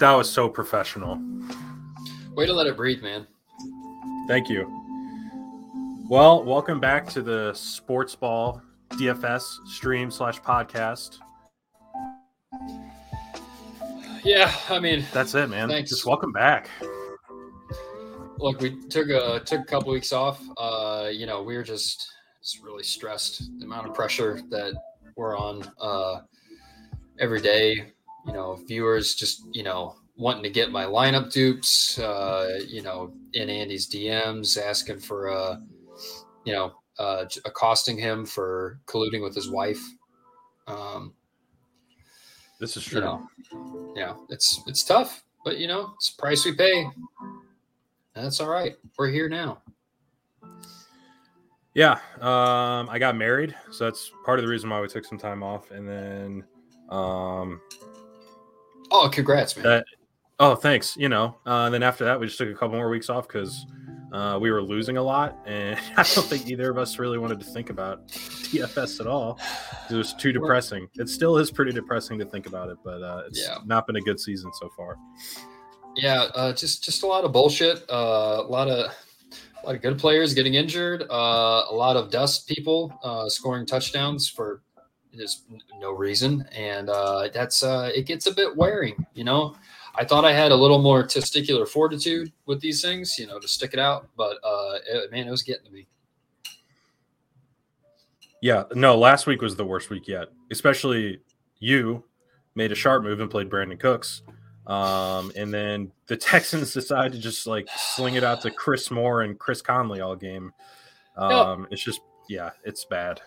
That was so professional. Way to let it breathe, man. Thank you. Well, welcome back to the Sports Ball DFS stream slash podcast. Yeah, I mean, That's it, man. Thanks. Just welcome back. look, we took a took a couple weeks off. Uh, you know, we were just just really stressed. The amount of pressure that we're on uh, every day. You know, viewers just you know wanting to get my lineup dupes. Uh, you know, in Andy's DMs asking for uh, you know, uh, accosting him for colluding with his wife. Um, This is you true. know, yeah, it's it's tough, but you know, it's the price we pay. And that's all right. We're here now. Yeah, um, I got married, so that's part of the reason why we took some time off. And then, um, Oh, congrats, man. that, oh, thanks. You know, uh, and then after that, we just took a couple more weeks off because uh, we were losing a lot, and I don't think either of us really wanted to think about DFS at all. It was too depressing. It still is pretty depressing to think about it, but uh, it's Yeah. not been a good season so far. yeah, uh, just just a lot of bullshit. Uh, a lot of a lot of good players getting injured. Uh, a lot of dust people uh, scoring touchdowns for n- no reason, and uh, that's uh, it gets a bit wearing. You know, I thought I had a little more testicular fortitude with these things, you know, to stick it out, but uh, it, man, it was getting to me. Yeah, no, last week was the worst week yet. Especially you made a sharp move and played Brandin Cooks. Um, and then the Texans decided to just like sling it out to Chris Moore and Chris Conley all game. Um, it's just yeah, it's bad.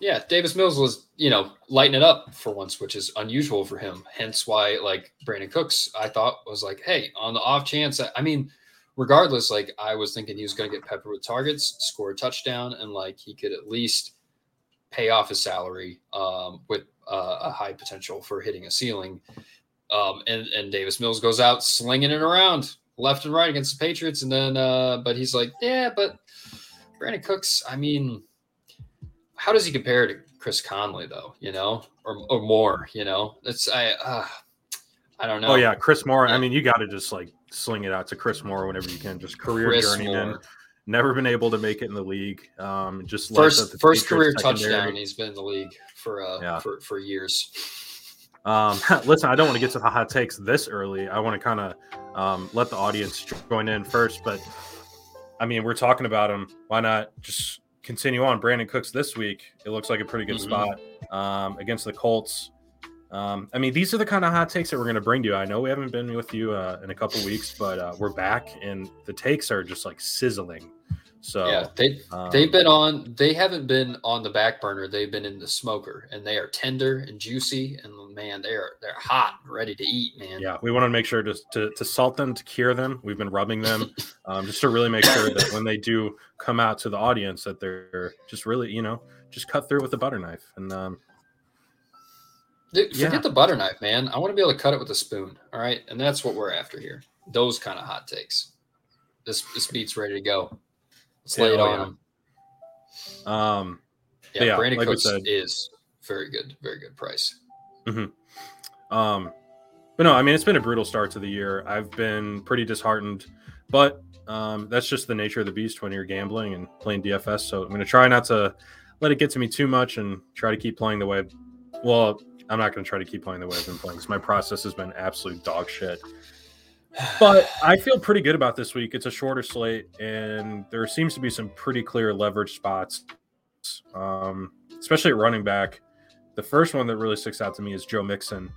Yeah, Davis Mills was, you know, lighting it up for once, which is unusual for him. Hence why, like, Brandin Cooks, I thought was like, hey, on the off chance, I mean, regardless, like, I was thinking he was going to get peppered with targets, score a touchdown, and like he could at least pay off his salary um, with uh, a high potential for hitting a ceiling. Um, and and Davis Mills goes out slinging it around left and right against the Patriots, and then uh, but he's like, yeah, but Brandin Cooks, I mean how does he compare to Chris Conley though? You know, or or more? You know, it's I uh, I don't know. Oh yeah, Chris Moore. I mean, you got to just like sling it out to Chris Moore whenever you can. Just career Chris journeyman. Moore. Never been able to make it in the league. Um, just first the first career secondary. touchdown. He's been in the league for uh Yeah. for for years. Um, listen, I don't want to get to the hot takes this early. I want to kind of um, let the audience join in first. But I mean, we're talking about him. Why not just continue on? Brandin Cooks this week. It looks like a pretty good Mhm. spot um, against the Colts. Um, I mean, these are the kind of hot takes that we're going to bring to you. I know we haven't been with you uh, in a couple weeks, but uh, we're back, and the takes are just like sizzling. So yeah, they um, they've been on. They haven't been on the back burner. They've been in the smoker, and they are tender and juicy. And man, they're they're hot, ready to eat. Man. Yeah, we want to make sure to, to, to salt them, to cure them. We've been rubbing them um, just to really make sure that when they do come out to the audience, that they're just really, you know, just cut through with a butter knife. And um, Dude, forget Yeah. the butter knife, man. I want to be able to cut it with a spoon. All right, and that's what we're after here. Those kind of hot takes. This this meat's ready to go. Lay it Hell on yeah. um, Yeah, Yeah, Brandon like Cooks said. is very good, very good price. um, but no, I mean, it's been a brutal start to the year. I've been pretty disheartened, but um, that's just the nature of the beast when you're gambling and playing DFS. So I'm going to try not to let it get to me too much and try to keep playing the way. Well, I'm not going to try to keep playing the way I've been playing because my process has been absolute dog shit. But I feel pretty good about this week. It's a shorter slate, and there seems to be some pretty clear leverage spots, um, especially at running back. The first one that really sticks out to me is Joe Mixon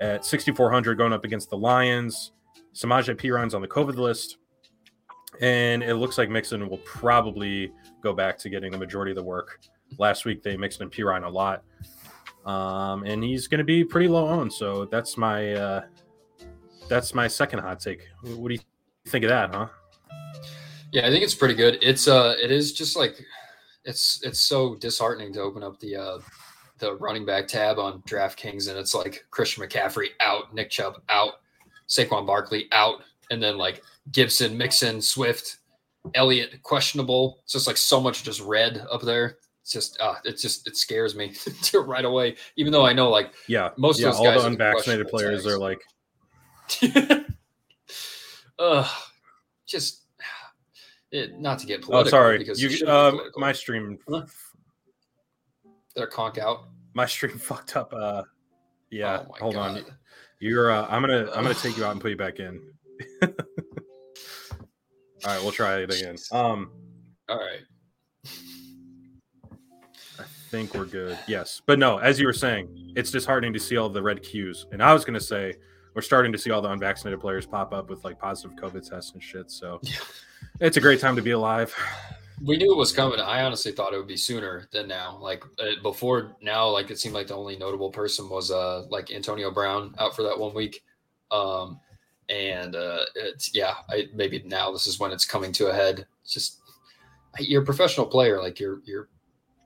at 6,400 going up against the Lions. Samaje Perine's on the COVID list, and it looks like Mixon will probably go back to getting the majority of the work. Last week they mixed in Perine a lot, um, and he's going to be pretty low owned. So that's my uh, that's my second hot take. What do you think of that, huh? Yeah, I think it's pretty good. It's uh, it is just like it's it's so disheartening to open up the uh the running back tab on DraftKings and it's like Christian McCaffrey out, Nick Chubb out, Saquon Barkley out, and then like Gibson, Mixon, Swift, Elliott questionable. It's just like so much just red up there. It's just uh, it just it scares me right away. Even though I know like Yeah, Most of those all guys the unvaccinated players are like, uh, just it, not to get political. Oh, political. sorry. because You uh, my stream Huh? they're conk out. my stream fucked up. Uh, yeah. Oh hold on. You're. Uh, I'm gonna. I'm gonna take you out and put you back in. All right, we'll try it again. Um, All right. I think we're good. Yes, but no. As you were saying, it's disheartening to see all the red cues. And I was gonna say we're starting to see all the unvaccinated players pop up with like positive COVID tests and shit. So Yeah. it's a great time to be alive. We knew it was coming. I honestly thought it would be sooner than now. Like uh, before now, like it seemed like the only notable person was uh like Antonio Brown out for that one week. Um and uh it's yeah, I maybe now this is when it's coming to a head. It's just you're a professional player, like you're you're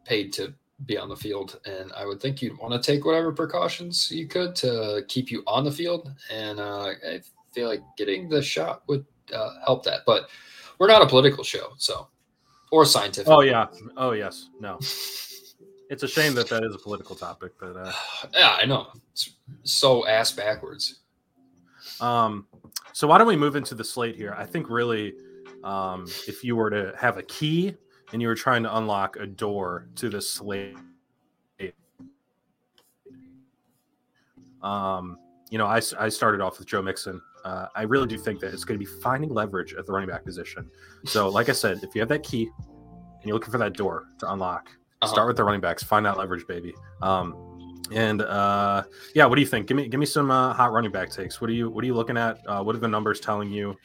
paid to be on the field and I would think you'd want to take whatever precautions you could to keep you on the field and uh I feel like getting the shot would uh, help that. But we're not a political show, so or scientific. Oh yeah. Oh yes. No. It's a shame that that is a political topic, but uh, Yeah, I know. It's so ass backwards. Um, so why don't we move into the slate here? I think really, um, if you were to have a key and you were trying to unlock a door to the slate, um, you know, I, I started off with Joe Mixon. Uh, I really do think that it's going to be finding leverage at the running back position. So, like I said, if you have that key and you're looking for that door to unlock, Uh-huh. start with the running backs, find that leverage, baby. Um, and uh, yeah, what do you think? Give me give me some uh, hot running back takes. What are you what are you looking at? Uh, what are the numbers telling you?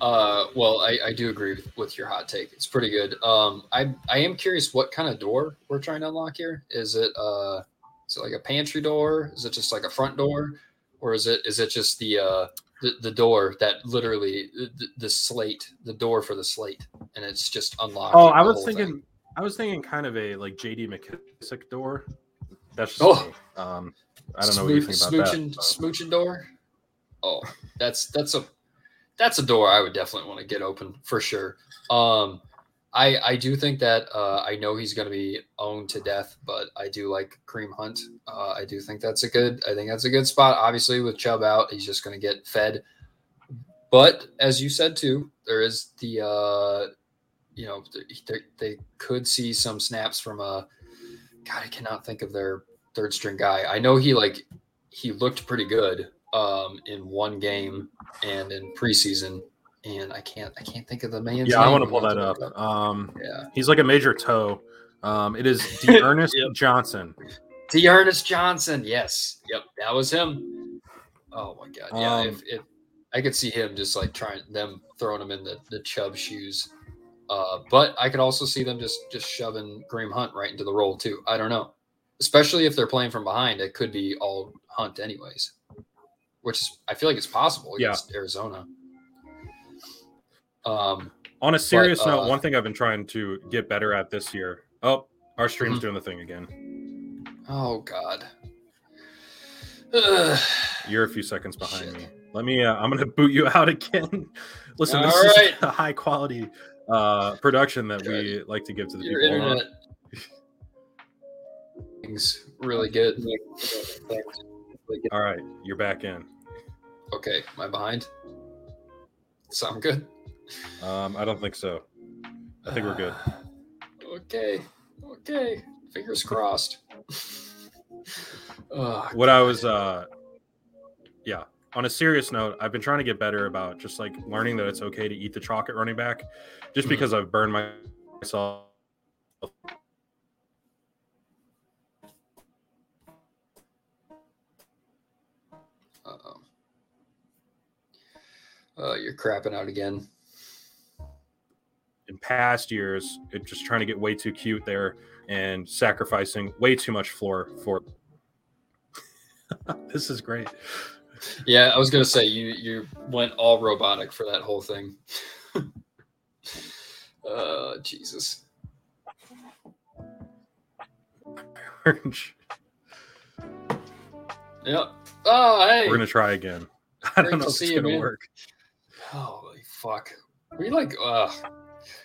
Uh, well, I, I do agree with, with your hot take. It's pretty good. Um, I I am curious what kind of door we're trying to unlock here. Is it uh, is it like a pantry door? Is it just like a front door, or is it is it just the uh the, the door that literally the, the slate the door for the slate and it's just unlocked? Oh, I was thinking thing? I was thinking kind of a like JD McKissic door. That's just Oh. Um, I don't know what you think about smooching, that. Smooching door. Oh, that's that's a that's a door I would definitely want to get open for sure. Um, I I do think that uh, I know he's going to be owned to death, but I do like Kareem Hunt. Uh, I do think that's a good. I think that's a good spot. Obviously, with Chubb out, he's just going to get fed. But as you said too, there is the uh, you know they, they could see some snaps from a. God, I cannot think of their third string guy. I know he like he looked pretty good um in one game and in preseason and I can't I can't think of the man's Yeah, I want to pull that up. Um, Yeah. he's like a major toe. Um, it is D. Ernest Yep. Johnson. D'Ernest Johnson. Yes. Yep. That was him. Oh my god. Yeah. Um, if, if I could see him just like trying them throwing him in the, the Chubb shoes. Uh, but I could also see them just just shoving Kareem Hunt right into the role too. I don't know. Especially if they're playing from behind, it could be all Hunt anyways. Which is I feel like it's possible Yeah. Arizona. Um On a serious uh, note, one thing I've been trying to get better at this year. Oh, our stream's Mhm. doing the thing again. oh god. Ugh. You're a few seconds behind Shit. me. Let me. Uh, I'm gonna boot you out again. Listen, this All is a high quality uh, production that we like to give to the Your people. internet things really good. All right, you're back in. Okay, am I behind? Sound good? Um, I don't think so. I think we're good. Okay, okay. Fingers crossed. Ugh, What I was, uh, yeah. On a serious note, I've been trying to get better about just like learning that it's okay to eat the chalk at running back, just Mhm. because I've burned myself. Uh, you're crapping out again. in past years, it just trying to get way too cute there and sacrificing way too much floor for. this is great. Yeah, I was gonna say you you went all robotic for that whole thing. uh, Jesus. Orange. Yep. Oh, hey. We're gonna try again. I Great don't know if it's you, gonna man. work. Holy fuck. We like uh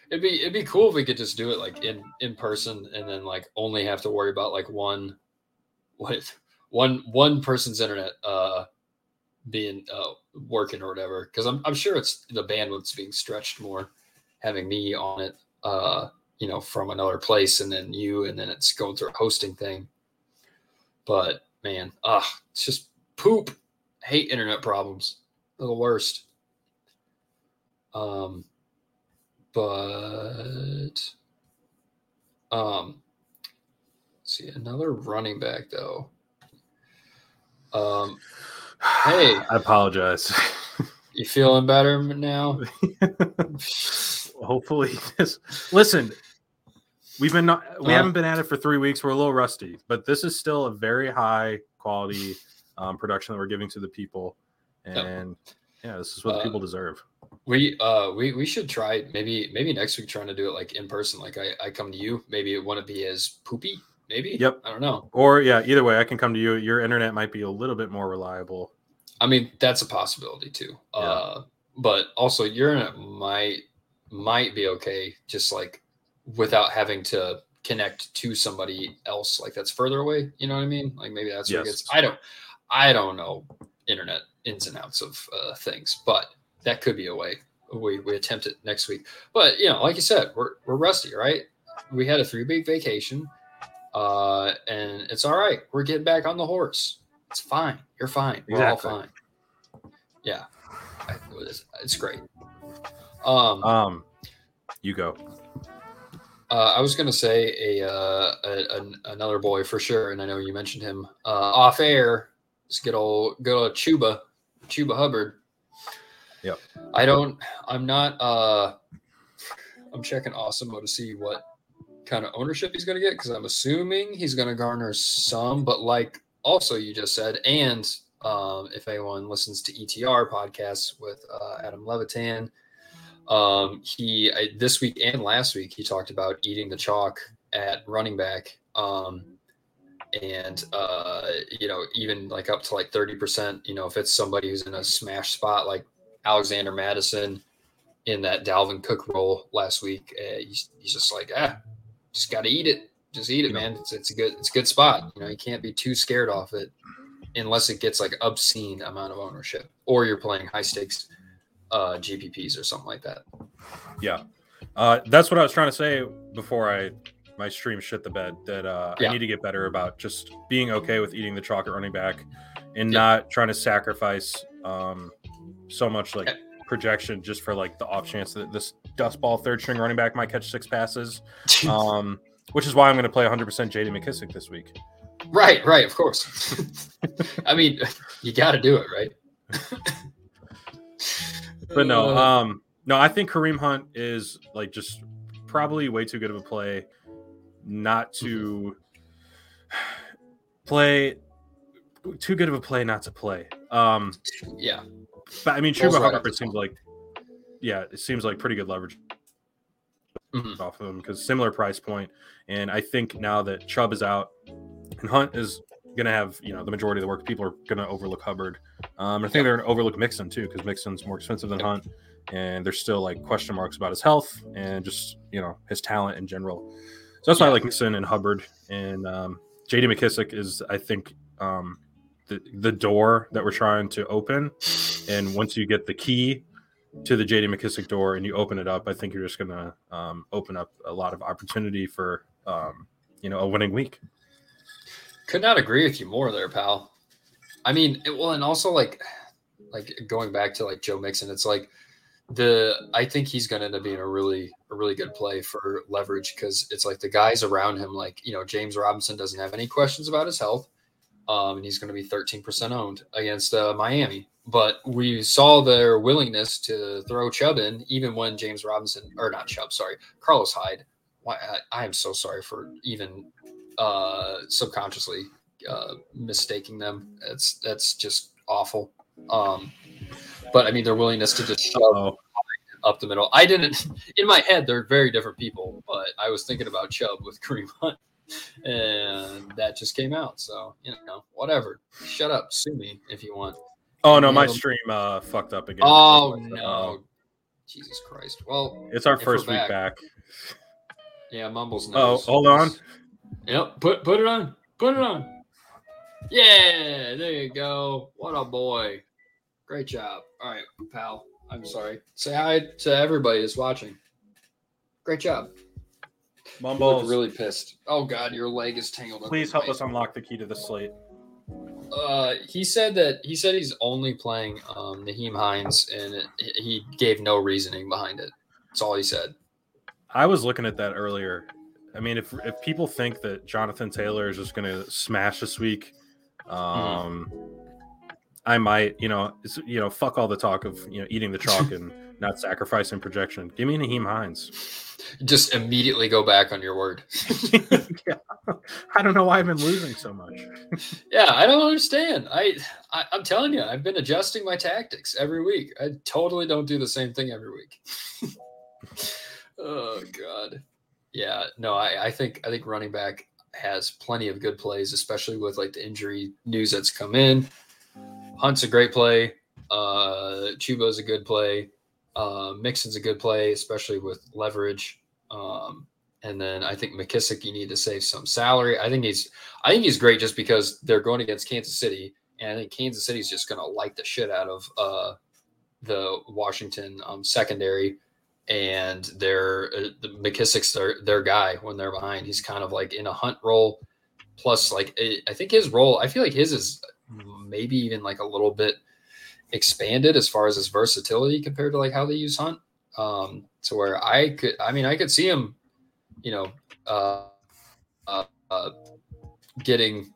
it'd be it'd be cool if we could just do it like in in person and then like only have to worry about like one what one one person's internet uh being uh working or whatever. Because I'm I'm sure it's the bandwidth's being stretched more having me on it uh you know from another place and then you and then it's going through a hosting thing. But man ah it's just poop. Hate internet problems. They're the worst um but um see another running back though um hey I apologize. you feeling better now Hopefully, this. Listen, we've been not, we Uh. haven't been at it for three weeks. We're a little rusty, but this is still a very high quality um, production that we're giving to the people, and yeah, this is what the Uh, people deserve. We uh we we should try maybe maybe next week trying to do it like in person. Like I I come to you. Maybe it wouldn't be as poopy. Maybe. Yep. I don't know. Or yeah, either way, I can come to you. Your internet might be a little bit more reliable. I mean that's a possibility too. Yeah. Uh, but also your internet might might be okay, just like without having to connect to somebody else like that's further away. You know what I mean? Like maybe that's where it gets. I don't I don't know internet ins and outs of uh, things, but that could be a way. We we attempt it next week. But you know, like you said, we're we're rusty, right? We had a three week vacation, uh, and it's all right. We're getting back on the horse. It's fine. You're fine. We're Exactly. all fine. Yeah, it's, it's great. Um, Um, you go. uh, I was gonna say a, uh, a, an another boy for sure, and I know you mentioned him uh, off air. This good old good old Chuba, Chuba Hubbard. Yep. I don't. I'm not. uh I'm checking Awesemo to see what kind of ownership he's gonna get because I'm assuming he's gonna garner some, but like also you just said, and um, if anyone listens to ETR podcasts with uh, Adam Levitan, um, he I, this week and last week he talked about eating the chalk at running back, um, and uh, you know even like up to like thirty percent. You know if it's somebody who's in a smash spot like Alexander Mattison in that Dalvin Cook role last week, uh, he's, he's just like ah, just got to eat it. Just eat it, man. It's, it's a good it's a good spot. You know you can't be too scared off it unless it gets like obscene amount of ownership or you're playing high stakes uh GPPs or something like that. Yeah, uh, that's what I was trying to say before I my stream shit the bed. That uh, Yeah. I need to get better about just being okay with eating the chocolate running back, and Yeah. not trying to sacrifice um, so much like projection just for like the off chance that this dust ball third string running back might catch six passes. Um, which is why I'm going to play 100% JD McKissic this week. right, right, of course. I mean, you got to do it, right? But no, Uh, um, no, I think Kareem Hunt is like just probably way too good of a play not to play too good of a play not to play. Um, yeah, but I mean, Chuba right Hubbard seems like, yeah, it seems like pretty good leverage Mhm. off of him because similar price point, and I think now that Chubb is out and Hunt is going to have you know the majority of the work, people are going to overlook Hubbard. Um, I think they're going to overlook Mixon too because Mixon's more expensive than. Hunt, and there's still like question marks about his health and just you know his talent in general. So that's why I like Mixon and Hubbard and um, J.D. McKissic is I think um, the the door that we're trying to open, and once you get the key to the JD McKissic door and you open it up, I think you're just gonna um, open up a lot of opportunity for um, you know a winning week. could not agree with you more there, pal. I mean, it, well, and also like, like going back to like Joe Mixon, it's like the I think he's going to end up being a really a really good play for leverage because it's like the guys around him, like you know James Robinson doesn't have any questions about his health, um, and he's going to be 13% owned against uh, Miami. But we saw their willingness to throw Chubb in, even when James Robinson or not Chubb, sorry, Carlos Hyde. Why I, I am so sorry for even uh, subconsciously uh, mistaking them. It's that's just awful. Um, but I mean, their willingness to just shove Oh, up the middle. I didn't in my head. They're very different people, but I was thinking about Chubb with Kareem Hunt, and that just came out. So you know, whatever. Shut up, sue me if you want. oh no, my stream uh, fucked up again. Oh no, Jesus Christ. Well, it's our first week back. back. yeah, Mumbles. Oh, hold on. Yep. Put put it on. Put it on. Yeah, there you go. What a boy. Great job. All right, pal. I'm sorry. Say hi to everybody that's watching. Great job. You really pissed. Oh God, your leg is tangled. Please help us unlock the key to the slate. Uh, he said that he said he's only playing um, Nyheim Hines, and it, he gave no reasoning behind it. That's all he said. I was looking at that earlier. I mean, if if people think that Jonathan Taylor is just going to smash this week, um, I might, you know, you know, fuck all the talk of you know eating the chalk and not sacrificing projection. Give me Nyheim Hines. Just immediately go back on your word. yeah. I don't know why I've been losing so much. Yeah, I don't understand. I, I I'm telling you, I've been adjusting my tactics every week. I totally don't do the same thing every week. oh God. Yeah, no, I, I think I think running back has plenty of good plays, especially with like the injury news that's come in. Hunt's a great play. Uh Chuba's a good play. Uh Mixon's a good play, especially with leverage. Um and then I think McKissic, you need to save some salary. I think he's I think he's great just because they're going against Kansas City, and I think Kansas City's just going to light the shit out of uh, the Washington um, secondary, and they're uh, the McKissic's their their guy when they're behind. He's kind of like in a hunt role, plus like eh, I think his role. I feel like his is maybe even like a little bit expanded as far as his versatility compared to like how they use Hunt. Um, to where I could, I mean, I could see him, you know, uh, uh, uh getting,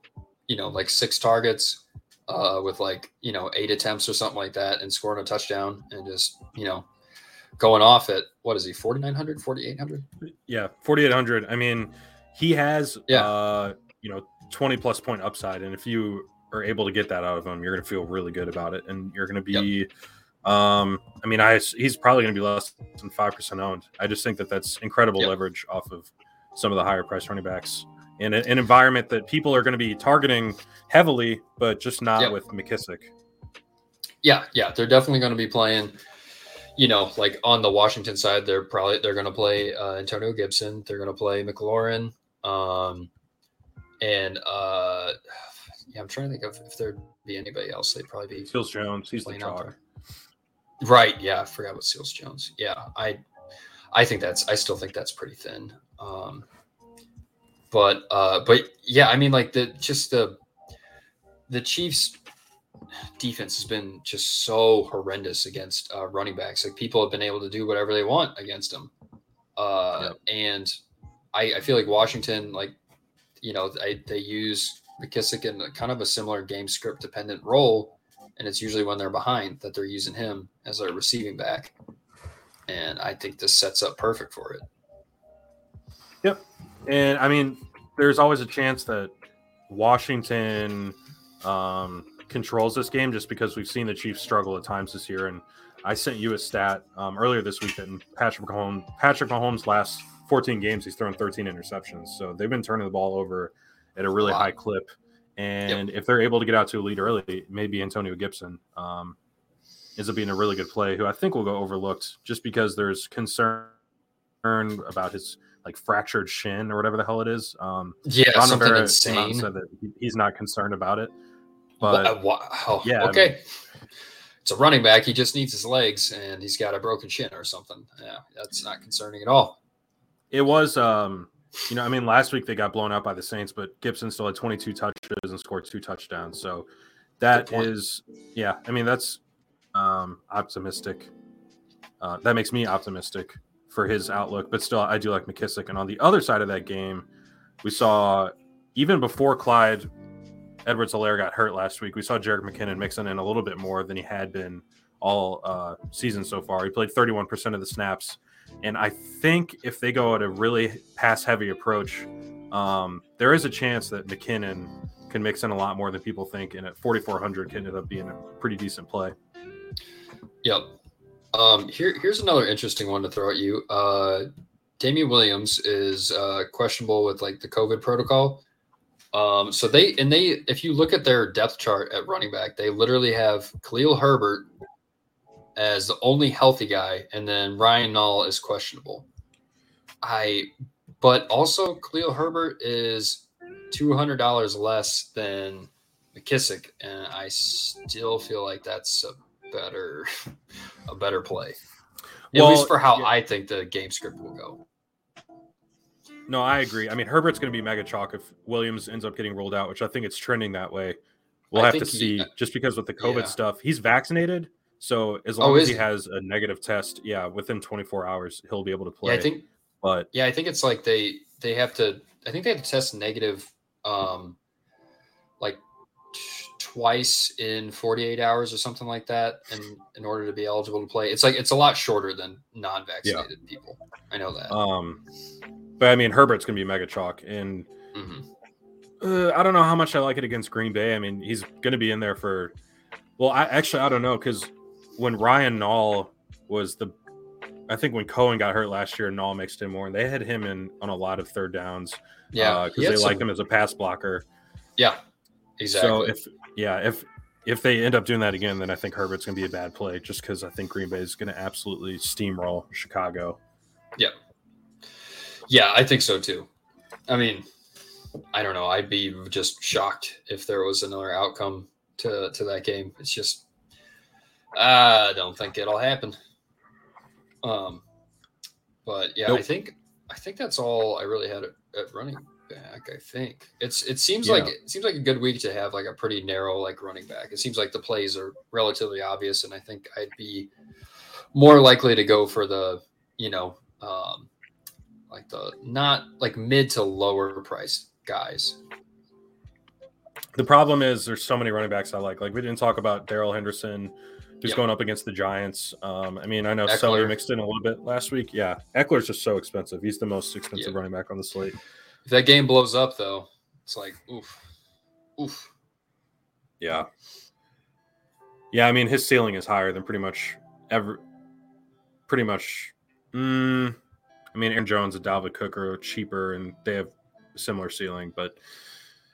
you know, like six targets uh, with like, you know, eight attempts or something like that and scoring a touchdown and just, you know, going off at what is he, 4,900, 4,800? Yeah, 4,800. I mean, he has, Yeah. uh, you know, 20 plus point upside. And if you are able to get that out of him, you're going to feel really good about it. And you're going to be, um, I mean, I, he's probably going to be less than 5% owned. I just think that that's incredible Yep. leverage off of some of the higher price running backs in a- an environment that people are going to be targeting heavily, but just not Yep. with McKissic. Yeah, yeah, they're definitely going to be playing. You know, like on the Washington side, they're probably they're going to play uh, Antonio Gibson. They're going to play McLaurin, um, and uh, yeah, I'm trying to think of if there'd be anybody else. They'd probably be Seals Jones, he's the chalk. Right. Yeah, I forgot about Seals Jones. Yeah, I I think that's I still think that's pretty thin. Um, but uh, but yeah, I mean, like the just the the Chiefs defense has been just so horrendous against uh, running backs. Like people have been able to do whatever they want against them. Uh, And I, I feel like Washington, like, you know, they, they use McKissic in kind of a similar game script dependent role. And it's usually when they're behind that they're using him as a receiving back. And I think this sets up perfect for it. Yep. And I mean, there's always a chance that Washington um, controls this game just because we've seen the Chiefs struggle at times this year. And I sent you a stat um, earlier this week that Patrick Mahomes, Patrick Mahomes' last 14 games, he's thrown 13 interceptions. So they've been turning the ball over at a really Wow. high clip. And if they're able to get out to a lead early, maybe Antonio Gibson um, ends up being a really good play, who I think will go overlooked just because there's concern about his like fractured shin or whatever the hell it is. Um, Yeah, Ron something Rivera came out and insane. Said that he's not concerned about it, but wow. yeah, I Okay. it's a running back. He just needs his legs and he's got a broken shin or something. Yeah, that's not concerning at all. it was. Um, you know, I mean, last week they got blown out by the Saints, but Gibson still had 22 touches and scored two touchdowns. So that is, yeah. I mean, that's um, optimistic. Uh, that makes me optimistic for his outlook. But still, I do like McKissic. And on the other side of that game, we saw even before Clyde Edwards Helaire got hurt last week, we saw Jerick McKinnon mixing in a little bit more than he had been all uh, season so far. He played 31% of the snaps. And I think if they go at a really pass heavy approach, um, there is a chance that McKinnon can mix in a lot more than people think. And at 4,400 can end up being a pretty decent play. Yep. Um, here, here's another interesting one to throw at you. Uh, Damien Williams is uh, questionable with like the COVID protocol. Um, so they and they, if you look at their depth chart at running back, they literally have Khalil Herbert as the only healthy guy, and then Ryan Nall is questionable. I, but also Khalil Herbert is two hundred dollars less than McKissic, and I still feel like that's a better a better play. At Well, least for how yeah. I think the game script will go. No, I agree. I mean, Herbert's going to be mega chalk if Williams ends up getting rolled out, which I think it's trending that way. We'll I have to think he- see just because with the COVID yeah. stuff, he's vaccinated. So as Oh, long as he has a negative test, yeah, within 24 hours, he'll be able to play. Yeah, I think but yeah, I think it's like they they have to I think they have to test negative um like t- twice in 48 hours or something like that in in order to be eligible to play. It's like it's a lot shorter than non-vaccinated people. I know that. um, but I mean, Herbert's to be mega chalk, and Mhm. uh, I don't know how much I like it against Green Bay. I mean, he's to be in there for. Well, I actually I don't know because when Ryan Nall was the, I think when Cohen got hurt last year, and Nall mixed in more, and they had him in on a lot of third downs. Yeah, uh, because had they like him as a pass blocker. Yeah, exactly. So if yeah, if if they end up doing that again, then I think Herbert's going to be a bad play, just because I think Green Bay is going to absolutely steamroll Chicago. Yeah, yeah, I think so too. I mean, I don't know. I'd be just shocked if there was another outcome to to that game. It's just I don't think it'll happen. Um, but yeah, I think I think that's all I really had at, at running back. I think it's it seems Yeah. like it seems like a good week to have like a pretty narrow like running back. It seems like the plays are relatively obvious, and I think I'd be more likely to go for the you know um, like the not like mid to lower price guys. The problem is there's so many running backs I like. Like we didn't talk about Darrell Henderson, who's Yep. going up against the Giants. Um, I mean, I know Eckler. Sully mixed in a little bit last week. Yeah, Ekeler's just so expensive. He's the most expensive Yeah. running back on the slate. If that game blows up though, it's like oof, oof. Yeah. Yeah, I mean his ceiling is higher than pretty much ever. Pretty much. Mm, I mean, Aaron Jones and Dalvin Cook are cheaper, and they have a similar ceiling, but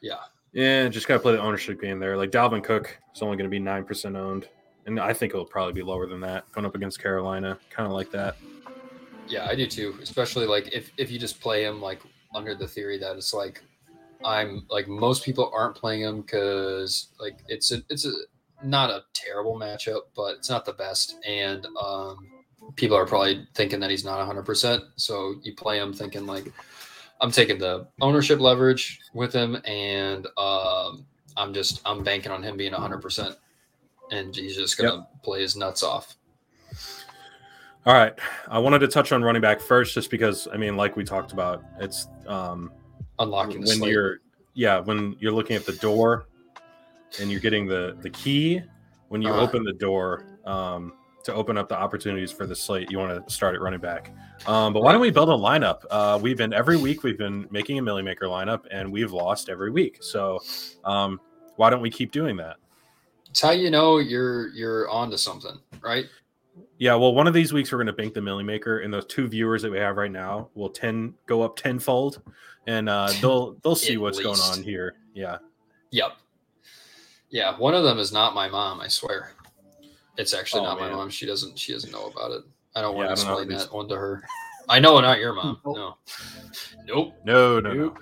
Yeah, yeah, just gotta play the ownership game there. Like Dalvin Cook is only going to be nine percent owned, and I think it'll probably be lower than that going up against Carolina. Kind of like that. yeah, I do too. Especially like if if you just play him like under the theory that it's like I'm like most people aren't playing him because like it's a it's a not a terrible matchup, but it's not the best, and um, people are probably thinking that he's not 100. percent So you play him thinking like I'm taking the ownership leverage with him, and um, I'm just I'm banking on him being 100, percent and he's just gonna play his nuts off. All right, I wanted to touch on running back first, just because I mean, like we talked about, it's um, Unlocking the when slate. you're yeah when you're looking at the door and you're getting the the key when you Uh-huh. open the door um, to open up the opportunities for the slate you want to start at running back um, but why don't we build a lineup uh, we've been every week we've been making a millie maker lineup and we've lost every week so um, why don't we keep doing that It's how you know you're you're onto something, right? yeah well one of these weeks we're going to bank the millie maker and those two viewers that we have right now will 10 go up tenfold and uh, they'll they'll see At what's going on here yeah Yep. Yeah, one of them is not my mom. I swear, it's actually Oh, not my mom. She doesn't. She doesn't know about it. I don't want Yeah, to don't know explain these- that one to her. I know, not your mom. No. Nope. no no no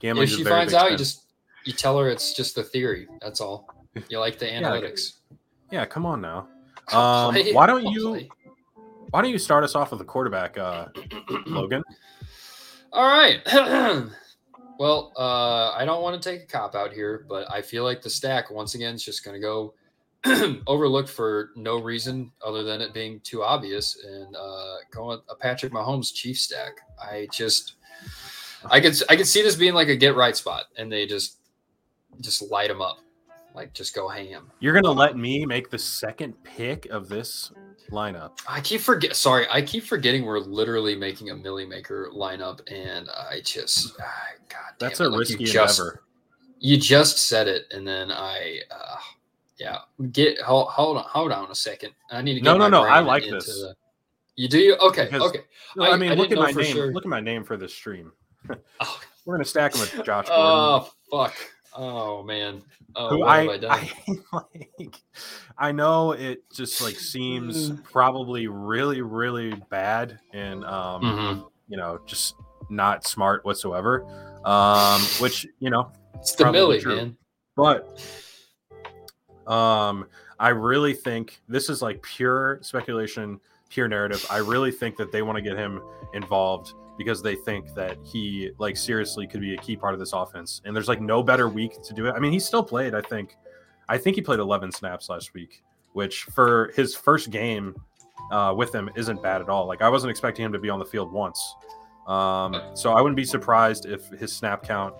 Gambling if is she very finds big out, you just you tell her it's just the theory. That's all. You like the analytics. Yeah, come on now. Um, why don't you why don't you start us off with the quarterback, uh, Logan? All right. well, uh, I don't want to take a cop out here, but I feel like the stack once again is just going to go overlooked for no reason other than it being too obvious and uh, going a Patrick Mahomes Chief stack. I just, I could, I could see this being like a get right spot, and they just, just light them up, like just go ham. You're gonna let me make the second pick of this lineup. I keep forget. Sorry, I keep forgetting we're literally making a Millie Maker lineup, and I just, ah, God, That's it, a like, you just- endeavor. You just said it, and then I, uh, yeah, get hold, hold on, hold on a second. I need to get No, no, no, I like this. The, you do you okay? Because- okay. No, I, I- mean, I look at my name. sure. Look at my name for this stream. Oh, We're gonna stack him with Josh Gordon, oh fuck. Oh man. Oh, who I, I? I like. I know it just like seems probably really, really bad and um, Mhm. you know, just not smart whatsoever. Um, which you know, It's the probably Millie, true. man. But um, I really think this is like pure speculation, pure narrative. I really think that they want to get him involved because they think that he like seriously could be a key part of this offense. And there's like no better week to do it. I mean, he still played, I think I think he played 11 snaps last week, which for his first game uh, with him isn't bad at all. Like I wasn't expecting him to be on the field once. Um, so I wouldn't be surprised if his snap count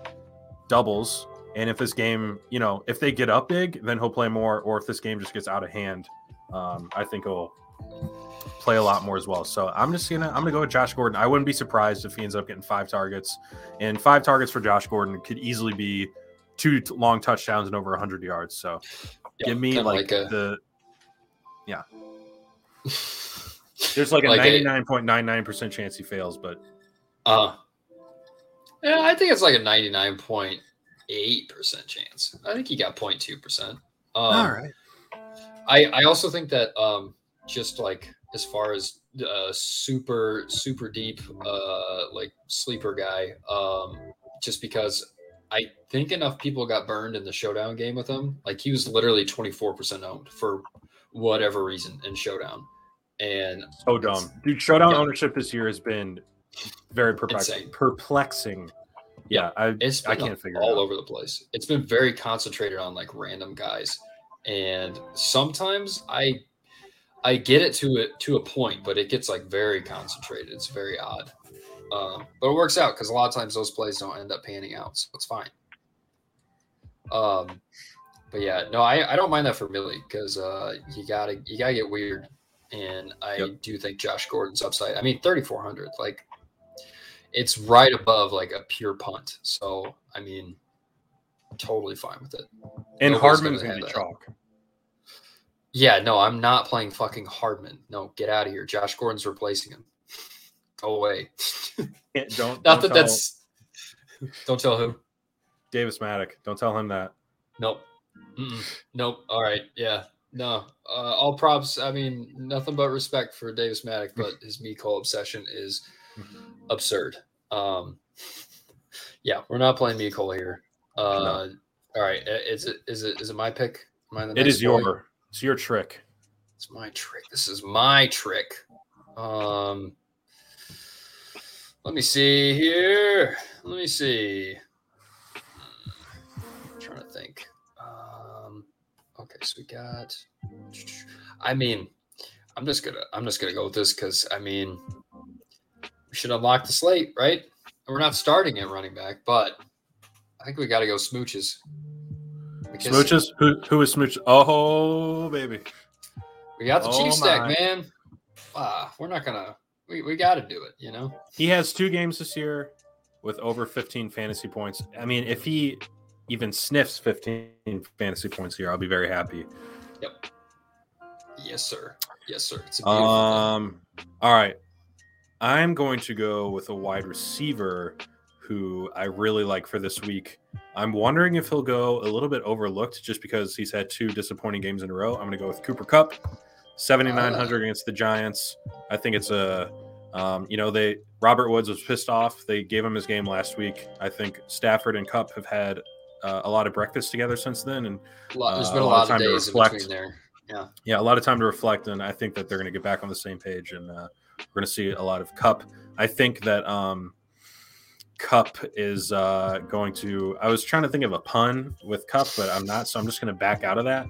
doubles and if this game, you know, if they get up big, then he'll play more. Or if this game just gets out of hand, um, I think he'll play a lot more as well. So I'm just gonna I'm gonna go with Josh Gordon. I wouldn't be surprised if he ends up getting five targets, and five targets for Josh Gordon could easily be two long touchdowns and over 100 yards. So yeah, give me like, like a... the yeah. There's like a 99.99% chance he fails, but uh yeah, I think it's like a 99.8% chance. I think he got 0.2%. Um, All right. I I also think that um just like as far as uh, super super deep uh like sleeper guy um just because I think enough people got burned in the showdown game with him. Like he was literally 24% owned for whatever reason in showdown. And so dumb. Dude, showdown yeah. ownership this year has been very perplexing. Insane. Perplexing. Yeah, I, it's I can't figure it all it over the place. It's been very concentrated on like random guys. And sometimes I I get it to it to a point, but it gets like very concentrated. It's very odd. Um, but it works out because a lot of times those plays don't end up panning out, so it's fine. Um, but yeah, no, I, I don't mind that for Millie because uh, you gotta you gotta get weird, and I yep. do think Josh Gordon's upside. I mean, thirty four hundred, like it's right above like a pure punt. So I mean, totally fine with it. And Nobody's Hardman's gonna, gonna be chalk. Yeah, no, I'm not playing fucking Hardman. No, get out of here. Josh Gordon's replacing him. Go away. don't. Not don't that that's. Don't tell who. Davis Mattek. Don't tell him that. Nope. Mm-mm. Nope. All right. Yeah. No. Uh, all props. I mean, nothing but respect for Davis Mattek, but his Mecole obsession is absurd. Um, yeah, we're not playing Mecole here. Uh, no. All right. Is it is it is it my pick? Am it is your. It's your trick. It's my trick. This is my trick. Um, let me see here. Let me see. I'm trying to think. Um, okay, so we got. I mean, I'm just gonna I'm just gonna go with this because I mean, we should unlock the slate, right? We're not starting at running back, but I think we got to go smooches. Because smooches? Who who is smooches? Oh baby, we got the oh, Chiefs stack, man. Ah, we're not gonna we, we got to do it, you know? He has two games this year with over 15 fantasy points. I mean, if he even sniffs 15 fantasy points here, I'll be very happy. Yep. Yes, sir. Yes, sir. It's a um, thing. all right. I'm going to go with a wide receiver who I really like for this week. I'm wondering if he'll go a little bit overlooked just because he's had two disappointing games in a row. I'm going to go with Cooper Kupp, 7,900 uh, against the Giants. I think it's a, um, you know, they Robert Woods was pissed off. They gave him his game last week. I think Stafford and Kupp have had uh, a lot of breakfast together since then, and uh, there's been a, lot, of time of to reflect. there. Yeah, yeah, a lot of time to reflect, and I think that they're going to get back on the same page, and uh, we're going to see a lot of Kupp. I think that um, Kupp is uh, going to. I was trying to think of a pun with cup, but I'm not, so I'm just going to back out of that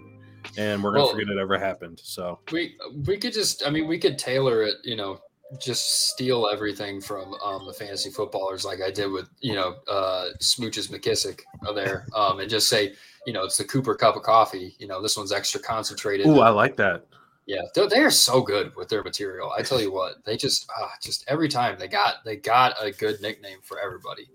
and we're gonna well, forget it ever happened. So we we could just, I mean, we could tailor it, you know, just steal everything from um, the fantasy footballers, like I did with you know uh, Smooches McKissic there, um, and just say, you know, it's the Cooper cup of coffee. You know, this one's extra concentrated. Ooh, I like that. Yeah, they're, so good with their material. I tell you what, they just uh, just every time they got they got a good nickname for everybody.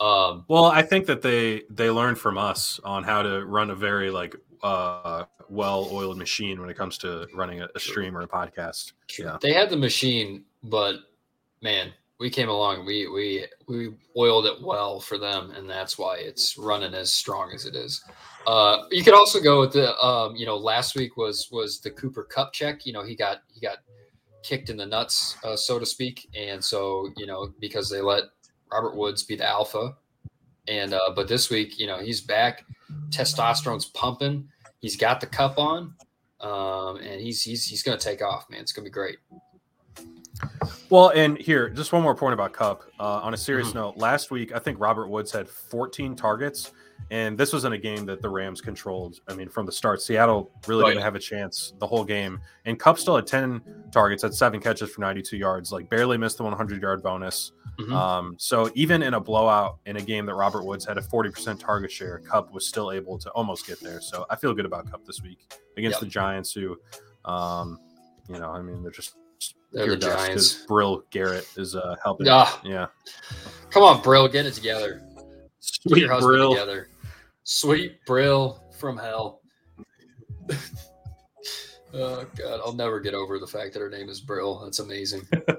Um, well, I think that they they learned from us on how to run a very like uh, well-oiled machine when it comes to running a, a stream or a podcast. Yeah, they had the machine, but man, we came along. We we we oiled it well for them, and that's why it's running as strong as it is. Uh, you could also go with the um, you know last week was was the Cooper Kupp check. You know he got he got kicked in the nuts, uh, so to speak, and so you know because they let Robert Woods be the alpha, And uh, but this week, you know, he's back. Testosterone's pumping. He's got the cup on, um, and he's he's he's going to take off, man. It's going to be great. Well, and here, just one more point about Kupp. Uh, on a serious Mm-hmm. note, last week I think Robert Woods had 14 targets, and this was in a game that the Rams controlled. I mean, from the start, Seattle really Oh, didn't yeah. have a chance the whole game, and Kupp still had 10 targets, had seven catches for 92 yards, like barely missed the 100 yard bonus. Mhm. Um, so even in a blowout in a game that Robert Woods had a 40% target share, Kupp was still able to almost get there. So I feel good about Kupp this week against Yep. the Giants, who, um, you know, I mean, they're just They're the Giants. Brill Garrett is uh, helping. Ah, Yeah, come on, Brill, get it together. Get sweet your husband Brill. together. Sweet Brill from hell. oh God, I'll never get over the fact that her name is Brill. That's amazing.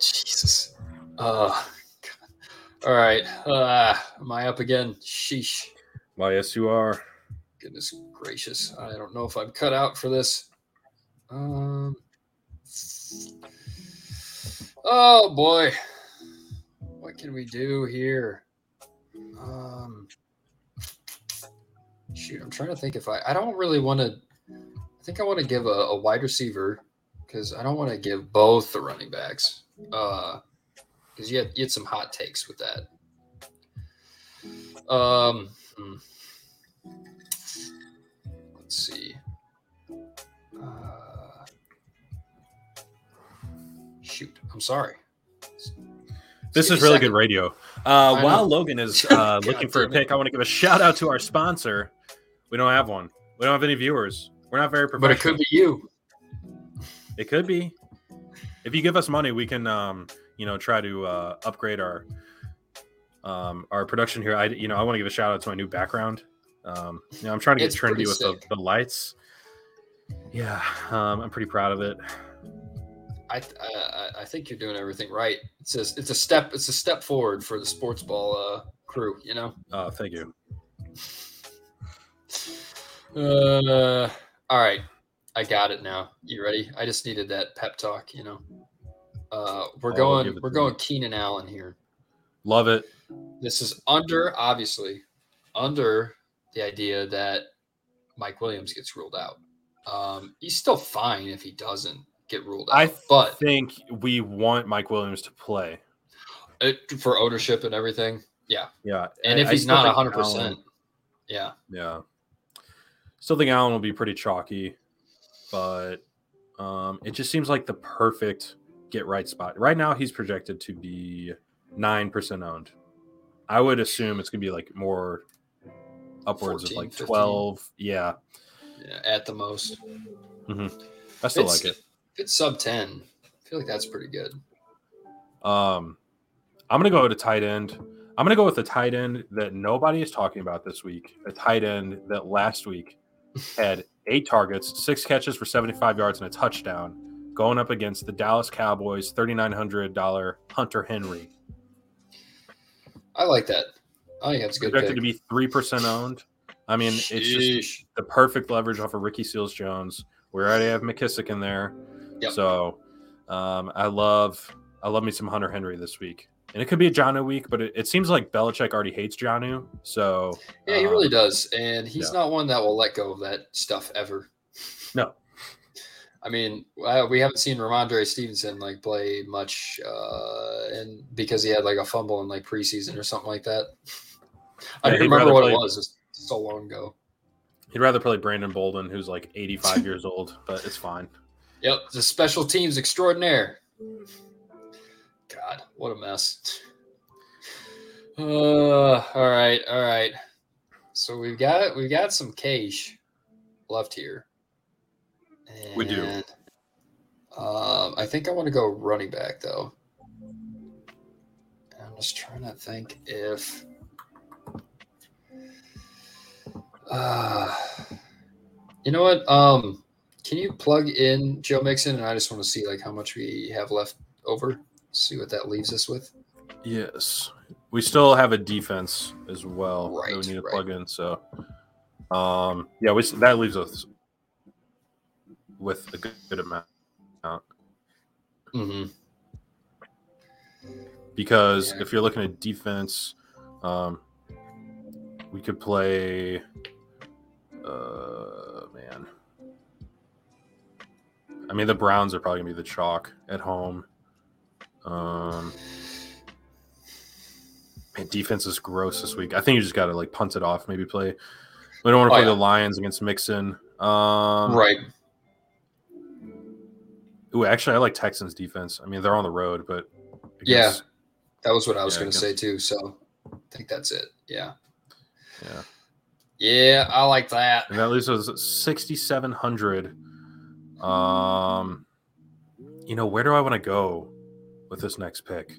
Jesus. Uh, God. All right. Uh, am I up again? Sheesh. Why, yes, you are. Goodness gracious. I don't know if I'm cut out for this. Um. Oh boy. What can we do here? Um. Shoot, I'm trying to think if I. I don't really want to. I think I want to give a, a wide receiver because I don't want to give both the running backs. Uh, because you had you had some hot takes with that. Um. hmm. Let's see. Shoot, I'm sorry. This is really second. good radio. Uh, while. Logan is uh, looking for a damn it. pick, I want to give a shout out to our sponsor. We don't have one. We don't have any viewers. We're not very professional. But it could be you. It could be. If you give us money, we can, um, you know, try to uh, upgrade our um, our production here. I, you know, I want to give a shout out to my new background. Um, you know, I'm trying to get It's trendy with the, the lights. Yeah, um, I'm pretty proud of it. I, I I- think you're doing everything right. It's a, it's a step it's a step forward for the sports ball uh, crew. You know. Uh, thank you. Uh, all right, I got it now. You ready? I just needed that pep talk. You know. Uh, we're I'll going we're going. Keenan Allen here. Love it. This is under, obviously, under the idea that Mike Williams gets ruled out. Um, he's still fine if he doesn't get ruled out. I but think we want Mike Williams to play. it, for ownership and everything, yeah. Yeah, And I- if he's not think hundred Allen- percent, yeah, Yeah. Still think Allen will be pretty chalky, but um, it just seems like the perfect get right spot. Right now, he's projected to be 9% owned. I would assume it's going to be like more upwards 14, of like 15. 12. Yeah. yeah, at the most. I still It's- like it. If it's sub ten, I feel like that's pretty good. Um, I'm going to go to tight end. I'm going to go with the tight end that nobody is talking about this week. A tight end that last week had eight targets, six catches for 75 yards, and a touchdown, going up against the Dallas Cowboys' $3,900 Hunter Henry. I like that. I think that's a good. Projected Pick. to be 3% owned. I mean, it's just the perfect leverage off of Ricky Seals Jones. We already have McKissic in there. Yep. So um, I love I love me some Hunter Henry this week. And it could be a Jonnu week, but it, it seems like Belichick already hates Jonnu. So Yeah, he um, really does, and he's yeah. not one that will let go of that stuff ever. No. I mean, we haven't seen Rhamondre Stevenson like play much, uh, and because he had like a fumble in like preseason or something like that. I Yeah, don't remember what play- it was. It's so long ago. He'd rather play Brandon Bolden, who's like 85 years old, but it's fine. Yep, the special teams extraordinaire. God, what a mess. Uh, all right, all right. So we've got we've got some cash left here. We do. Um, I think I want to go running back though. I'm just trying to think if. Uh, you know what? Um, can you plug in Joe Mixon? And I just want to see like how much we have left over. See what that leaves us with. Yes. We still have a defense as well that we need to right. plug in. So, um, yeah, we, that leaves us with a good, good amount. Mm-hmm. because Yeah. if you're looking at defense, um, we could play. Uh, I mean, the Browns are probably gonna be the chalk at home. Um, man, defense is gross this week. I think you just gotta like punt it off. Maybe play. We don't want to Oh, play yeah. the Lions against Mixon. Um, right. Ooh, actually, I like Texans defense. I mean, they're on the road, but Yeah. That was what I was Yeah, going to say too. So I think that's it. Yeah. yeah. Yeah, I like that. and that leaves us 6700 um you know where do i want to go with this next pick?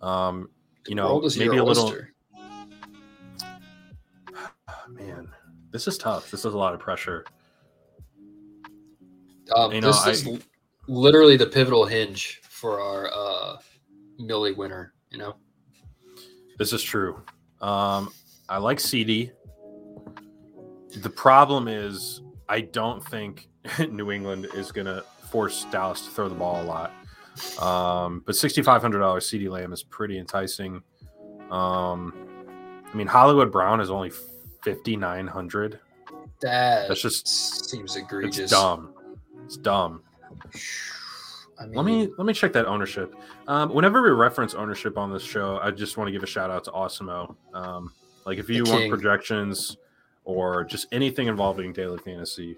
Um you know maybe a little man this is tough. This is a lot of pressure. Um, You know, this I- is literally the pivotal hinge for our uh, Millie winner. You know, this is true. Um i like CeeDee the problem is i don't think new england is gonna force dallas to throw the ball a lot. Um but $6500 CeeDee Lamb is pretty enticing. Um i mean hollywood brown is only 5900 that That's just- seems egregious. it's dumb. It's dumb. I mean, let me let me check that ownership. Um whenever we reference ownership on this show i just want to give a shout out to Awesemo um like if you want king. projections or just anything involving daily fantasy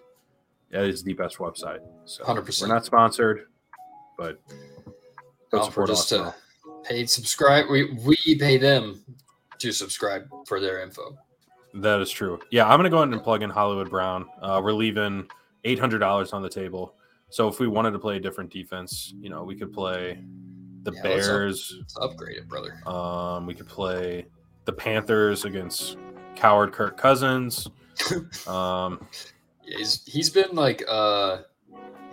that is the best website so 100%. we're not sponsored but go offer support just to paid subscribe. We we pay them to subscribe for their info. That is true. Yeah, I'm gonna go ahead and plug in Hollywood Brown. Uh, we're leaving eight hundred dollars on the table. So if we wanted to play a different defense, you know, we could play the Yeah, let's up- Bears. Let's upgrade it, brother. Um, we could play the Panthers against coward Kirk Cousins. Um, he's he's been like uh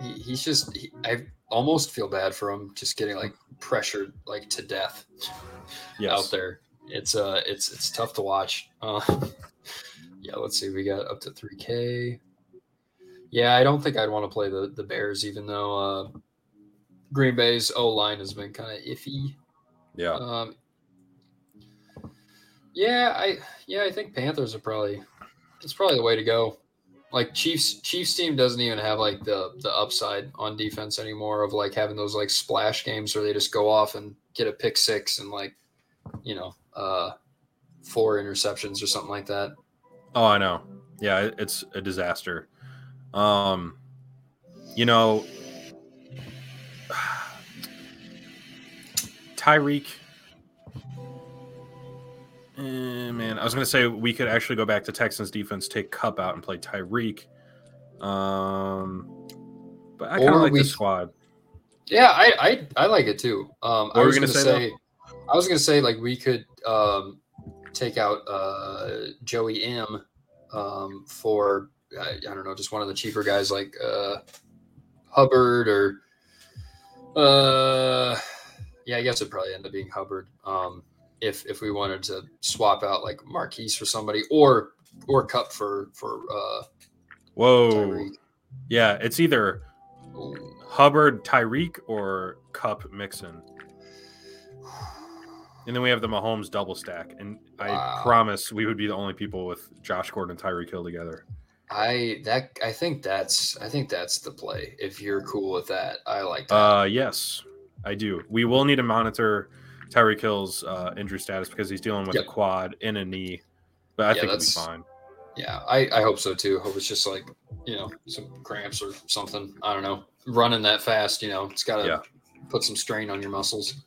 he, he's just he, I almost feel bad for him just getting like pressured like to death yes, out there. It's uh it's it's tough to watch. Uh, yeah, let's see. We got up to 3k. Yeah, I don't think I'd want to play the the Bears even though uh Green Bay's O line has been kind of iffy. yeah, Um Yeah, I yeah, I think Panthers are probably it's probably the way to go. Like Chiefs Chiefs team doesn't even have like the the upside on defense anymore of like having those like splash games where they just go off and get a pick six and like you know uh four interceptions or something like that. Oh, I know. Yeah, it's a disaster. Um, you know, Tyreek. Eh, man, I was gonna say we could actually go back to Texans defense, take Kupp out, and play Tyreek. Um, but I kind of like we- the squad. Yeah, I I, I like it too. Um, I was gonna, gonna say, say, I was gonna say like we could um, take out uh, Joey M um, for I, I don't know just one of the cheaper guys like uh, Hubbard or uh, yeah I guess it'd probably end up being Hubbard um, if if we wanted to swap out like Marquise for somebody or or Kupp for for uh, Whoa, Tyreek. yeah, it's either Ooh. Hubbard, Tyreek, or Kupp Mixon. And then we have the Mahomes double stack. And I Wow. promise we would be the only people with Josh Gordon and Tyreek Hill together. I that I think that's I think that's the play. If you're cool with that, I like that. Uh, yes, I do. We will need to monitor Tyreek Hill's uh, injury status because he's dealing with Yep. a quad and a knee. But I Yeah, think he'll be fine. yeah, I I hope so too. Hope it's just like you know some cramps or something. I don't know. Running that fast, you know, it's got to Yeah. put some strain on your muscles.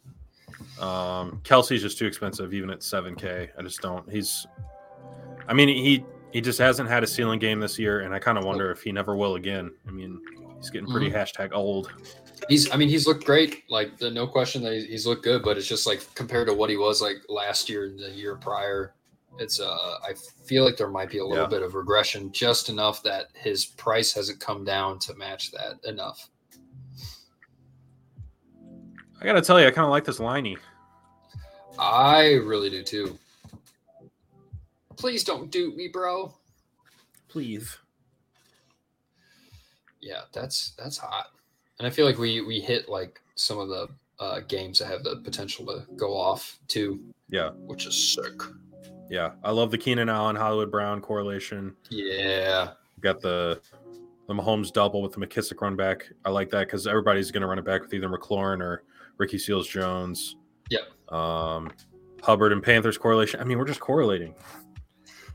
Um, Kelce's just too expensive, even at 7K. I just don't. He's, I mean, he he just hasn't had a ceiling game this year, and I kind of wonder if he never will again. I mean, he's getting pretty Mm-hmm. hashtag old. He's I mean he's looked great. Like the no question that he's, he's looked good, but it's just like compared to what he was like last year and the year prior. It's uh I feel like there might be a little Yeah. bit of regression, just enough that his price hasn't come down to match that enough. I gotta tell you, I kind of like this liney. I really do too. Please don't dupe me, bro. Please. Yeah, that's that's hot. And I feel like we we hit like some of the uh, games that have the potential to go off too. Yeah. which is sick. Yeah, I love the Keenan Allen Hollywood Brown correlation. Yeah, Got the the Mahomes double with the McKissic run back. I like that because everybody's going to run it back with either McLaurin or Ricky Seals Jones. Yeah. Um, Hubbard and Panthers correlation. I mean, we're just correlating.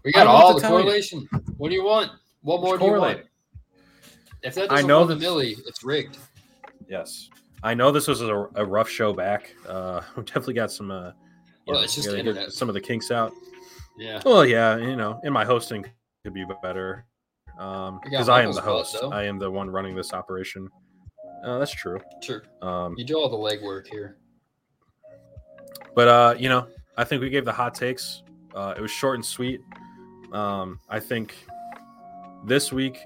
we got what all the tell you. correlation. What do you want? What more Just do you want? If that I doesn't know the millie, it's rigged. Yes, I know this was a, a rough show back. Uh, we definitely got some. Uh, Well, it's just internet. Some of the kinks out. Yeah, Well, yeah, you know, in my hosting could be better um, because I am the host. I am the one running this operation. Uh, that's true. sure. Um, You do all the legwork here. But uh, you know, I think we gave the hot takes. Uh, it was short and sweet. Um, I think this week,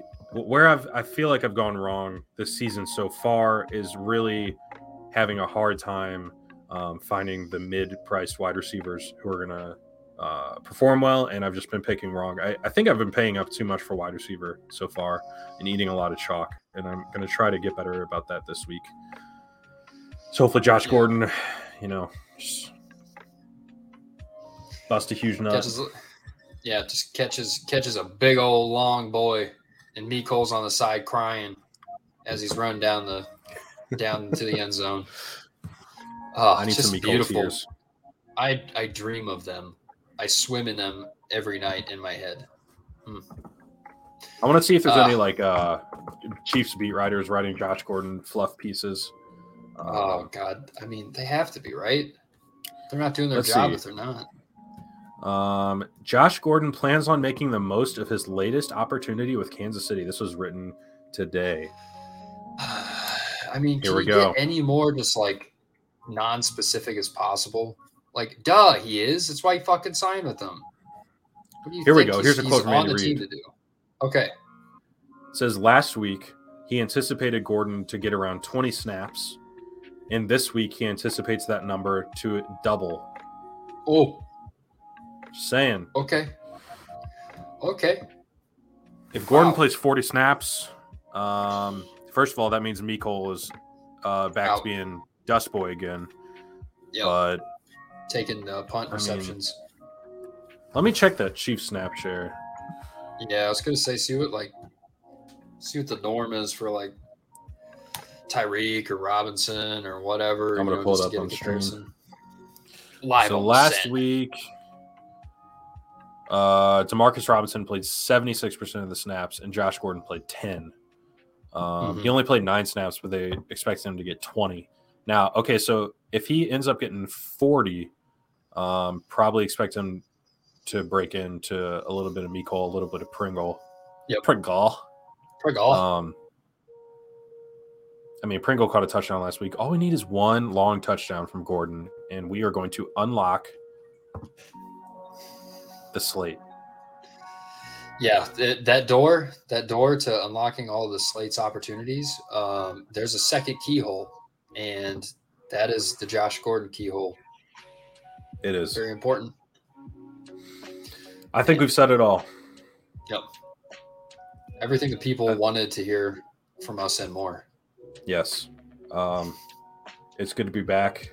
where I've I feel like I've gone wrong this season so far is really having a hard time um, finding the mid-priced wide receivers who are gonna uh, perform well, and I've just been picking wrong. I, I think I've been paying up too much for wide receiver so far and eating a lot of chalk, and I'm gonna try to get better about that this week. So hopefully, Josh Yeah. Gordon, you know, just bust a huge nut. Catches, yeah, just catches catches a big old long boy, and Cole's on the side crying as he's running down the down to the end zone. Oh, I need just some beautiful. tears. I I dream of them. I swim in them every night in my head. I want to see if there's Ah. any like uh Chiefs beat writers writing Josh Gordon fluff pieces. Um, Oh God, I mean they have to be right. They're not doing their job see. if they're not. Um, Josh Gordon plans on making the most of his latest opportunity with Kansas City. This was written today. I mean, Here can we go. get any more just like non-specific as possible? Like, duh, he is. That's why he fucking signed with them. What do you Here we go. Here's a quote from Andy the team Reid. to do. Okay, It says last week he anticipated Gordon to get around 20 snaps, and this week he anticipates that number to double. oh, saying, okay, okay. if Gordon Wow. plays 40 snaps, um, first of all, that means Mecole is uh, back Out. to being dust boy again. Yeah, But taking uh, punt I mean- receptions. let me check the Chief snap share. yeah, I was gonna say, see what like, see what the norm is for like Tyreek or Robinson or whatever. I'm gonna know, pull it up on stream. Live so on last Send. week, uh, Demarcus Robinson played 76% of the snaps, and Josh Gordon played 10. Um, He Mhm. only played nine snaps, but they expect him to get 20. Now, okay, so if he ends up getting 40, um, probably expect him to break into a little bit of Mecole, a little bit of Pringle. Yeah, Pringle. Pringle. Um, I mean, Pringle caught a touchdown last week. All we need is one long touchdown from Gordon, and we are going to unlock the slate. Yeah, th- that door, that door to unlocking all the slate's opportunities. Um, there's a second keyhole, and that is the Josh Gordon keyhole. It is. Very important. I think we've said it all. Yep. Everything that people wanted to hear from us and more. Yes. Um, it's good to be back.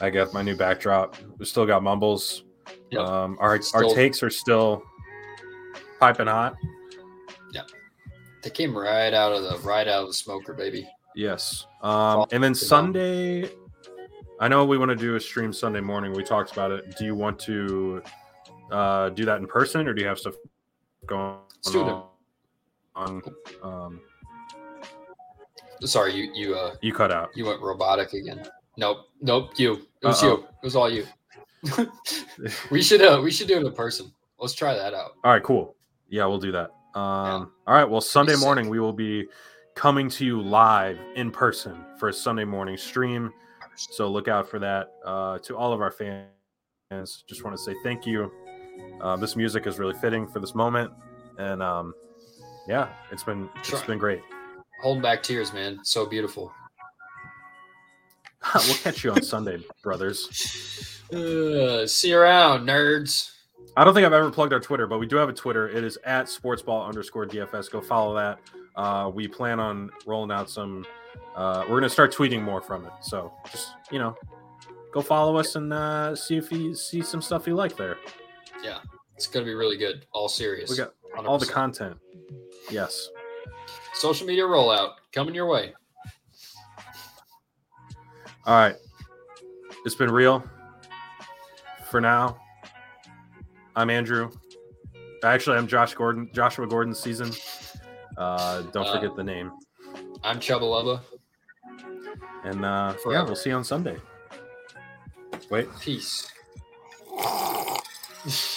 I got my new backdrop. We still got mumbles. Yep. Um, our our takes are still piping hot. Yeah, they came right out of the right out of the smoker, baby. Yes. Um, and then Sunday, I know we want to do a stream Sunday morning. We talked about it. Do you want to uh, do that in person, or do you have stuff going Let's do it. on? on um, Sorry, you you uh you cut out. you went robotic again. Nope, nope, you. It was Uh-oh. you. It was all you. We should uh we should do it in person. Let's try that out. All right, cool. Yeah, we'll do that. Um, All right. Well, Sunday morning we will be coming to you live in person for a Sunday morning stream. So look out for that. Uh, to all of our fans, just want to say thank you. Uh, this music is really fitting for this moment, and um, yeah, it's been it's been great. Holding back tears, man. So beautiful. we'll catch you on Sunday, brothers. Uh, see you around, nerds. I don't think I've ever plugged our Twitter, but we do have a Twitter. It is at sportsball underscore DFS. Go follow that. Uh, we plan on rolling out some uh, we're gonna start tweeting more from it. So just you know, go follow us and uh, see if you see some stuff you like there. Yeah, it's gonna be really good. All serious. We got 100%. all the content. Yes. social media rollout coming your way. All right. It's been real. For now, I'm Andrew. Actually, I'm Josh Gordon, Joshua Gordon season. Uh, don't Uh, forget the name. I'm Chubba Lubba. And uh, yeah, forever. we'll see you on Sunday. Wait. Peace.